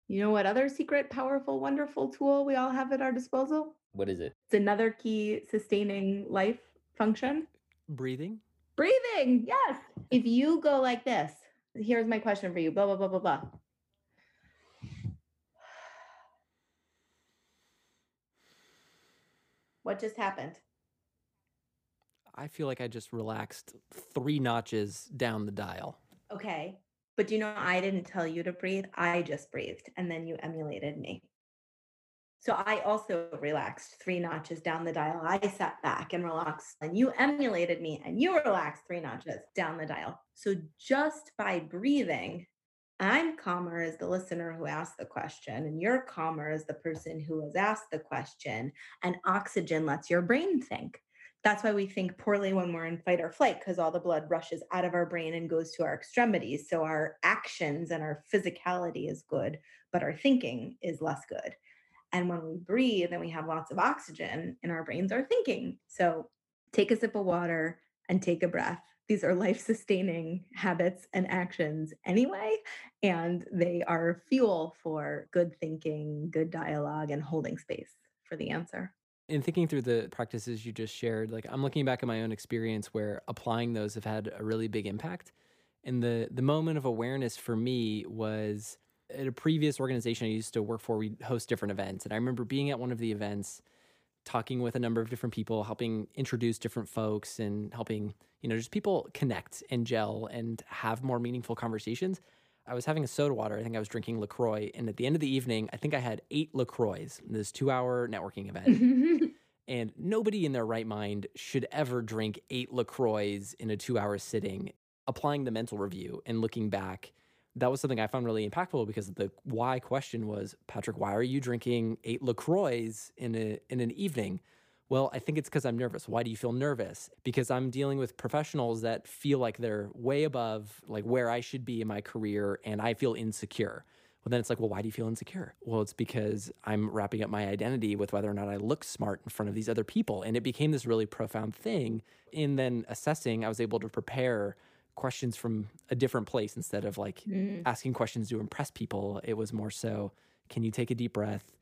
You know what other secret, powerful, wonderful tool we all have at our disposal? What is it? It's another key sustaining life function. Breathing. Breathing. Yes. If you go like this, here's my question for you blah, blah, blah, blah, blah. What just happened? I feel like I just relaxed three notches down the dial. Okay. But you know, I didn't tell you to breathe. I just breathed and then you emulated me. So I also relaxed three notches down the dial. I sat back and relaxed, and you emulated me and you relaxed three notches down the dial. So just by breathing, I'm calmer as the listener who asked the question, and you're calmer as the person who has asked the question. And oxygen lets your brain think. That's why we think poorly when we're in fight or flight, because all the blood rushes out of our brain and goes to our extremities. So our actions and our physicality is good, but our thinking is less good. And when we breathe and we have lots of oxygen in our brains, are thinking. So take a sip of water and take a breath. These are life sustaining habits and actions anyway. And they are fuel for good thinking, good dialogue, and holding space for the answer. In thinking through the practices you just shared, like I'm looking back at my own experience where applying those have had a really big impact. And the the moment of awareness for me was at a previous organization I used to work for, we host different events. And I remember being at one of the events, talking with a number of different people, helping introduce different folks and helping, you know, just people connect and gel and have more meaningful conversations. I was having a soda water. I think I was drinking LaCroix. And at the end of the evening, I think I had eight LaCroix in this two hour networking event. *laughs* and nobody in their right mind should ever drink eight LaCroix in a two hour sitting. Applying the mental review and looking back, that was something I found really impactful because the why question was, Patrick, why are you drinking eight LaCroix in a in an evening? Well, I think it's because I'm nervous. Why do you feel nervous? Because I'm dealing with professionals that feel like they're way above like where I should be in my career and I feel insecure. Well, then it's like, well, why do you feel insecure? Well, it's because I'm wrapping up my identity with whether or not I look smart in front of these other people. And it became this really profound thing. In then assessing, I was able to prepare questions from a different place instead of like mm. asking questions to impress people. It was more so, can you take a deep breath,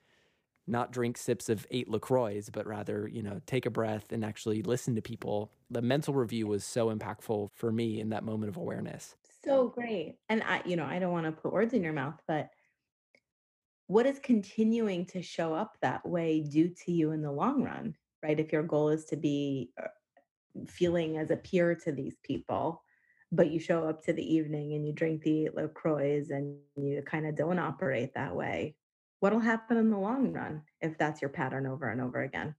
not drink sips of eight LaCroix, but rather, you know, take a breath and actually listen to people. The mental review was so impactful for me in that moment of awareness. So great. And I, you know, I don't want to put words in your mouth, but what is continuing to show up that way do to you in the long run, right? If your goal is to be uh, feeling as a peer to these people, but you show up to the evening and you drink the LaCroix and you kind of don't operate that way, what'll happen in the long run if that's your pattern over and over again?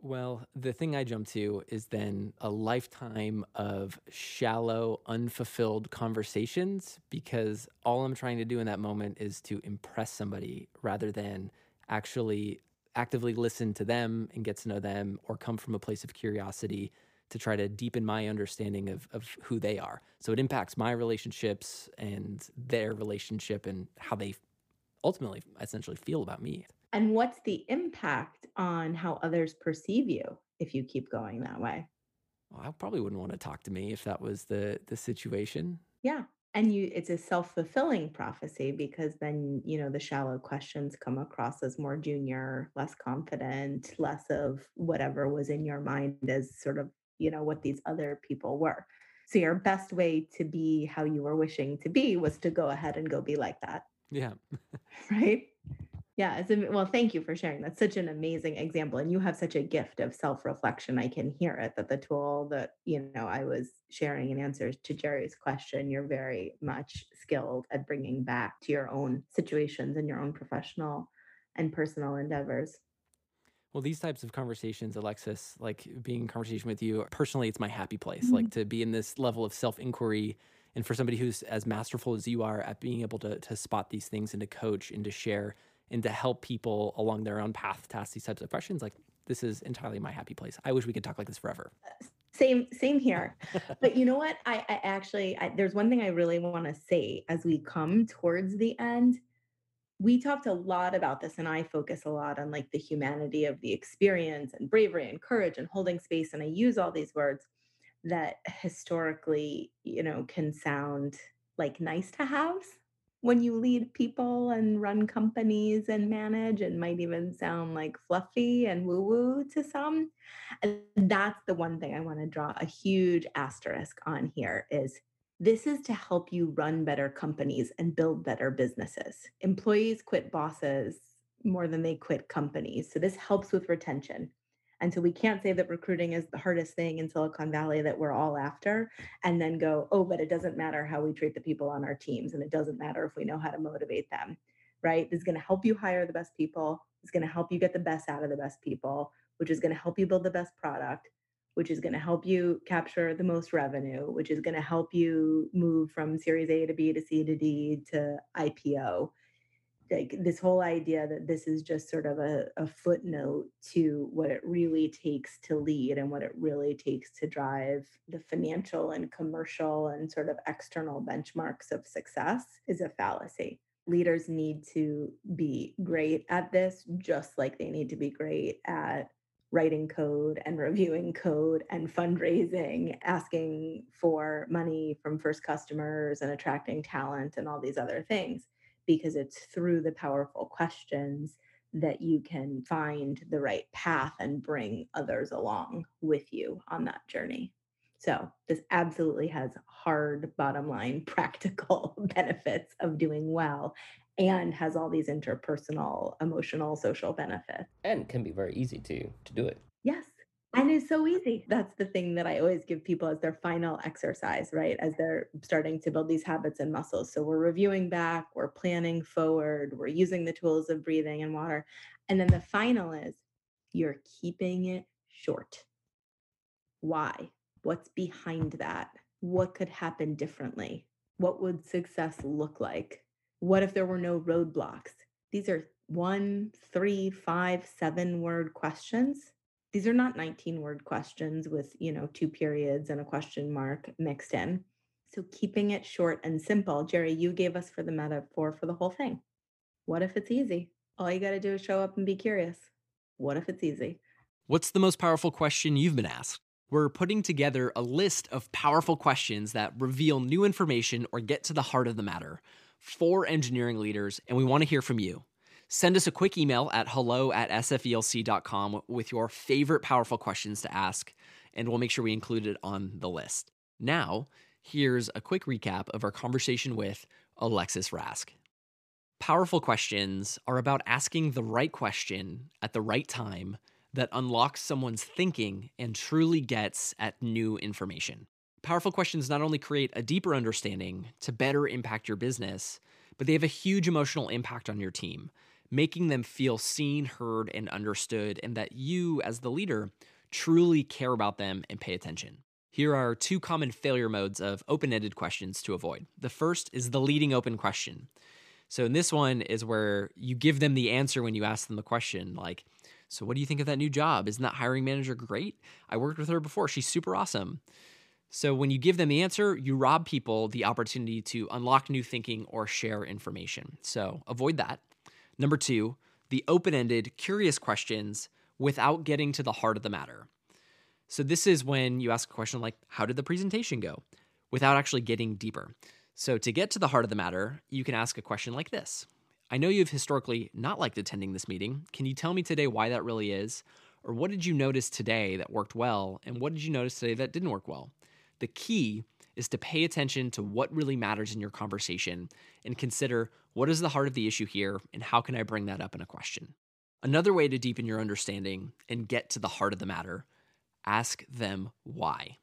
Well, the thing I jump to is then a lifetime of shallow, unfulfilled conversations because all I'm trying to do in that moment is to impress somebody rather than actually actively listen to them and get to know them or come from a place of curiosity to try to deepen my understanding of, of who they are. So it impacts my relationships and their relationship and how they ultimately essentially feel about me. And what's the impact on how others perceive you if you keep going that way? Well, I probably wouldn't want to talk to me if that was the the situation. Yeah. And you it's a self-fulfilling prophecy because then, you know, the shallow questions come across as more junior, less confident, less of whatever was in your mind as sort of you know what these other people were so your best way to be how you were wishing to be was to go ahead and go be like that yeah *laughs* right yeah it's a, well thank you for sharing that's such an amazing example and you have such a gift of self-reflection i can hear it that the tool that you know i was sharing in answers to jerry's question you're very much skilled at bringing back to your own situations and your own professional and personal endeavors well, these types of conversations, Alexis, like being in conversation with you, personally, it's my happy place. Mm-hmm. Like to be in this level of self inquiry and for somebody who's as masterful as you are at being able to, to spot these things and to coach and to share and to help people along their own path to ask these types of questions, like this is entirely my happy place. I wish we could talk like this forever. Uh, same, same here. *laughs* but you know what? I, I actually, I, there's one thing I really want to say as we come towards the end we talked a lot about this and i focus a lot on like the humanity of the experience and bravery and courage and holding space and i use all these words that historically you know can sound like nice to have when you lead people and run companies and manage and might even sound like fluffy and woo woo to some and that's the one thing i want to draw a huge asterisk on here is this is to help you run better companies and build better businesses. Employees quit bosses more than they quit companies. So this helps with retention. And so we can't say that recruiting is the hardest thing in Silicon Valley that we're all after and then go, oh, but it doesn't matter how we treat the people on our teams and it doesn't matter if we know how to motivate them, right? This is going to help you hire the best people. It's going to help you get the best out of the best people, which is going to help you build the best product, which is going to help you capture the most revenue, which is going to help you move from series A to B to C to D to IPO like this whole idea that this is just sort of a, a, footnote to what it really takes to lead and what it really takes to drive the financial and commercial and sort of external benchmarks of success is a fallacy. Leaders need to be great at this, just like they need to be great at writing code and *laughs* reviewing code and fundraising, asking for money from first customers and attracting talent and all these other things because it's through the powerful questions that you can find the right path and bring others along with you on that journey. So, this absolutely has hard bottom line *laughs* practical *laughs* benefits of doing well and has all these interpersonal, emotional, social benefits. And can be very easy to to do it. Yes and it's so easy. That's the thing that i always give people as their final exercise right? As they're starting to build these habits and muscles. So we're reviewing back we're planning forward we're using the tools of breathing and water. And then the final is you're keeping it short. Why? What's behind that? What could happen differently? What would success look like? What if there were no roadblocks? These are one three five seven word questions these are not 19 word questions with, you know, two periods and a question mark mixed in. So keeping it short and simple. Jerry, you gave us for the metaphor for the whole thing. What if it's easy? All you got to do is show up and be curious. What if it's easy? What's the most powerful question you've been asked? We're putting together a list of powerful questions that reveal new information or get to the heart of the matter for engineering leaders, and we want to hear from you. Send us a quick email at hello at sfelc.com with your favorite powerful questions to ask, and we'll make sure we include it on the list. Now, here's a quick recap of our conversation with Alexis Rask. Powerful questions are about asking the right question at the right time that unlocks someone's thinking and truly gets at new information. Powerful questions not only create a deeper understanding to better impact your business, but they have a huge emotional impact on your team making them feel seen, heard, and understood, and that you, as the leader, truly care about them and pay attention. Here are two common failure modes of open ended questions to avoid. The first is the leading open question. So, in this one, is where you give them the answer when you ask them the question, like, So, what do you think of that new job? Isn't that hiring manager great? I worked with her before. She's super awesome. So, when you give them the answer, you rob people the opportunity to unlock new thinking or share information. So, avoid that. Number two, the open ended, curious questions without getting to the heart of the matter. So, this is when you ask a question like, How did the presentation go? without actually getting deeper. So, to get to the heart of the matter, you can ask a question like this I know you've historically not liked attending this meeting. Can you tell me today why that really is? Or what did you notice today that worked well? And what did you notice today that didn't work well? The key is to pay attention to what really matters in your conversation and consider what is the heart of the issue here and how can I bring that up in a question. Another way to deepen your understanding and get to the heart of the matter, ask them why.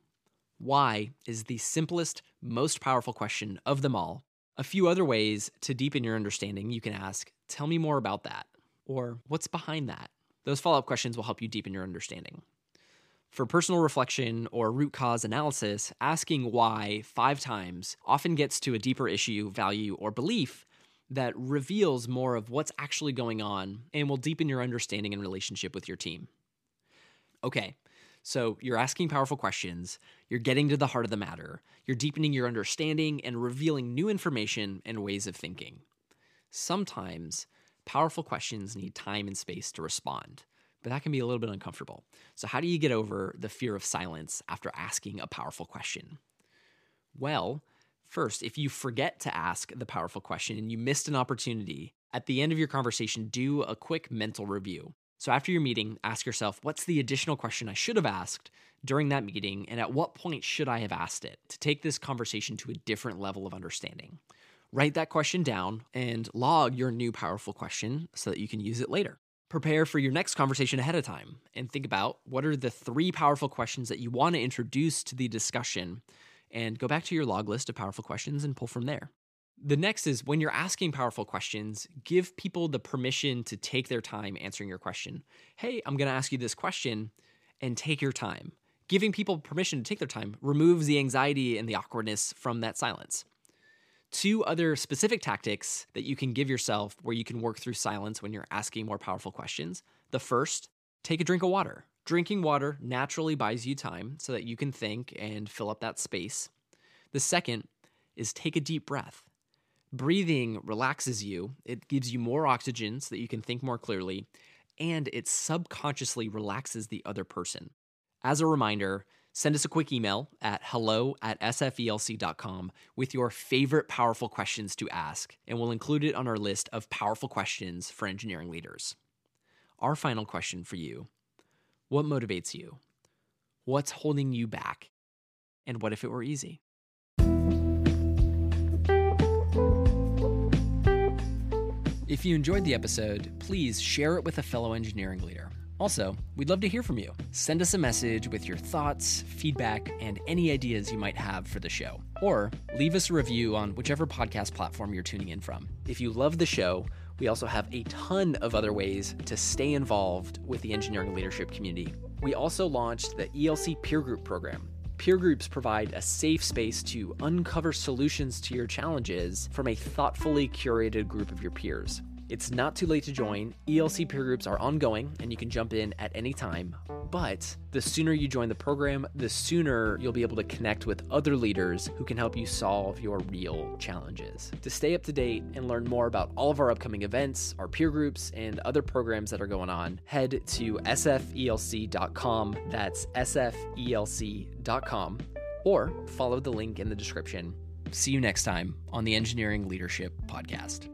Why is the simplest, most powerful question of them all. A few other ways to deepen your understanding you can ask, Tell me more about that, or What's behind that? Those follow up questions will help you deepen your understanding. For personal reflection or root cause analysis, asking why five times often gets to a deeper issue, value, or belief that reveals more of what's actually going on and will deepen your understanding and relationship with your team. Okay, so you're asking powerful questions, you're getting to the heart of the matter, you're deepening your understanding and revealing new information and ways of thinking. Sometimes powerful questions need time and space to respond but that can be a little bit uncomfortable. So, how do you get over the fear of silence after asking a powerful question? Well, first, if you forget to ask the powerful question and you missed an opportunity, at the end of your conversation, do a quick mental review. So, after your meeting, ask yourself what's the additional question I should have asked during that meeting, and at what point should I have asked it to take this conversation to a different level of understanding? Write that question down and log your new powerful question so that you can use it later. Prepare for your next conversation ahead of time and think about what are the three powerful questions that you want to introduce to the discussion and go back to your log list of powerful questions and pull from there. The next is when you're asking powerful questions, give people the permission to take their time answering your question. Hey, I'm going to ask you this question and take your time. Giving people permission to take their time removes the anxiety and the awkwardness from that silence. Two other specific tactics that you can give yourself where you can work through silence when you're asking more powerful questions. The first, take a drink of water. Drinking water naturally buys you time so that you can think and fill up that space. The second is take a deep breath. Breathing relaxes you, it gives you more oxygen so that you can think more clearly, and it subconsciously relaxes the other person. As a reminder, send us a quick email at hello at sfelc.com with your favorite powerful questions to ask, and we'll include it on our list of powerful questions for engineering leaders. Our final question for you What motivates you? What's holding you back? And what if it were easy? If you enjoyed the episode, please share it with a fellow engineering leader. Also, we'd love to hear from you. Send us a message with your thoughts, feedback, and any ideas you might have for the show. Or leave us a review on whichever podcast platform you're tuning in from. If you love the show, we also have a ton of other ways to stay involved with the engineering leadership community. We also launched the ELC Peer Group Program. Peer groups provide a safe space to uncover solutions to your challenges from a thoughtfully curated group of your peers. It's not too late to join. ELC peer groups are ongoing and you can jump in at any time. But the sooner you join the program, the sooner you'll be able to connect with other leaders who can help you solve your real challenges. To stay up to date and learn more about all of our upcoming events, our peer groups, and other programs that are going on, head to sfelc.com. That's sfelc.com. Or follow the link in the description. See you next time on the Engineering Leadership Podcast.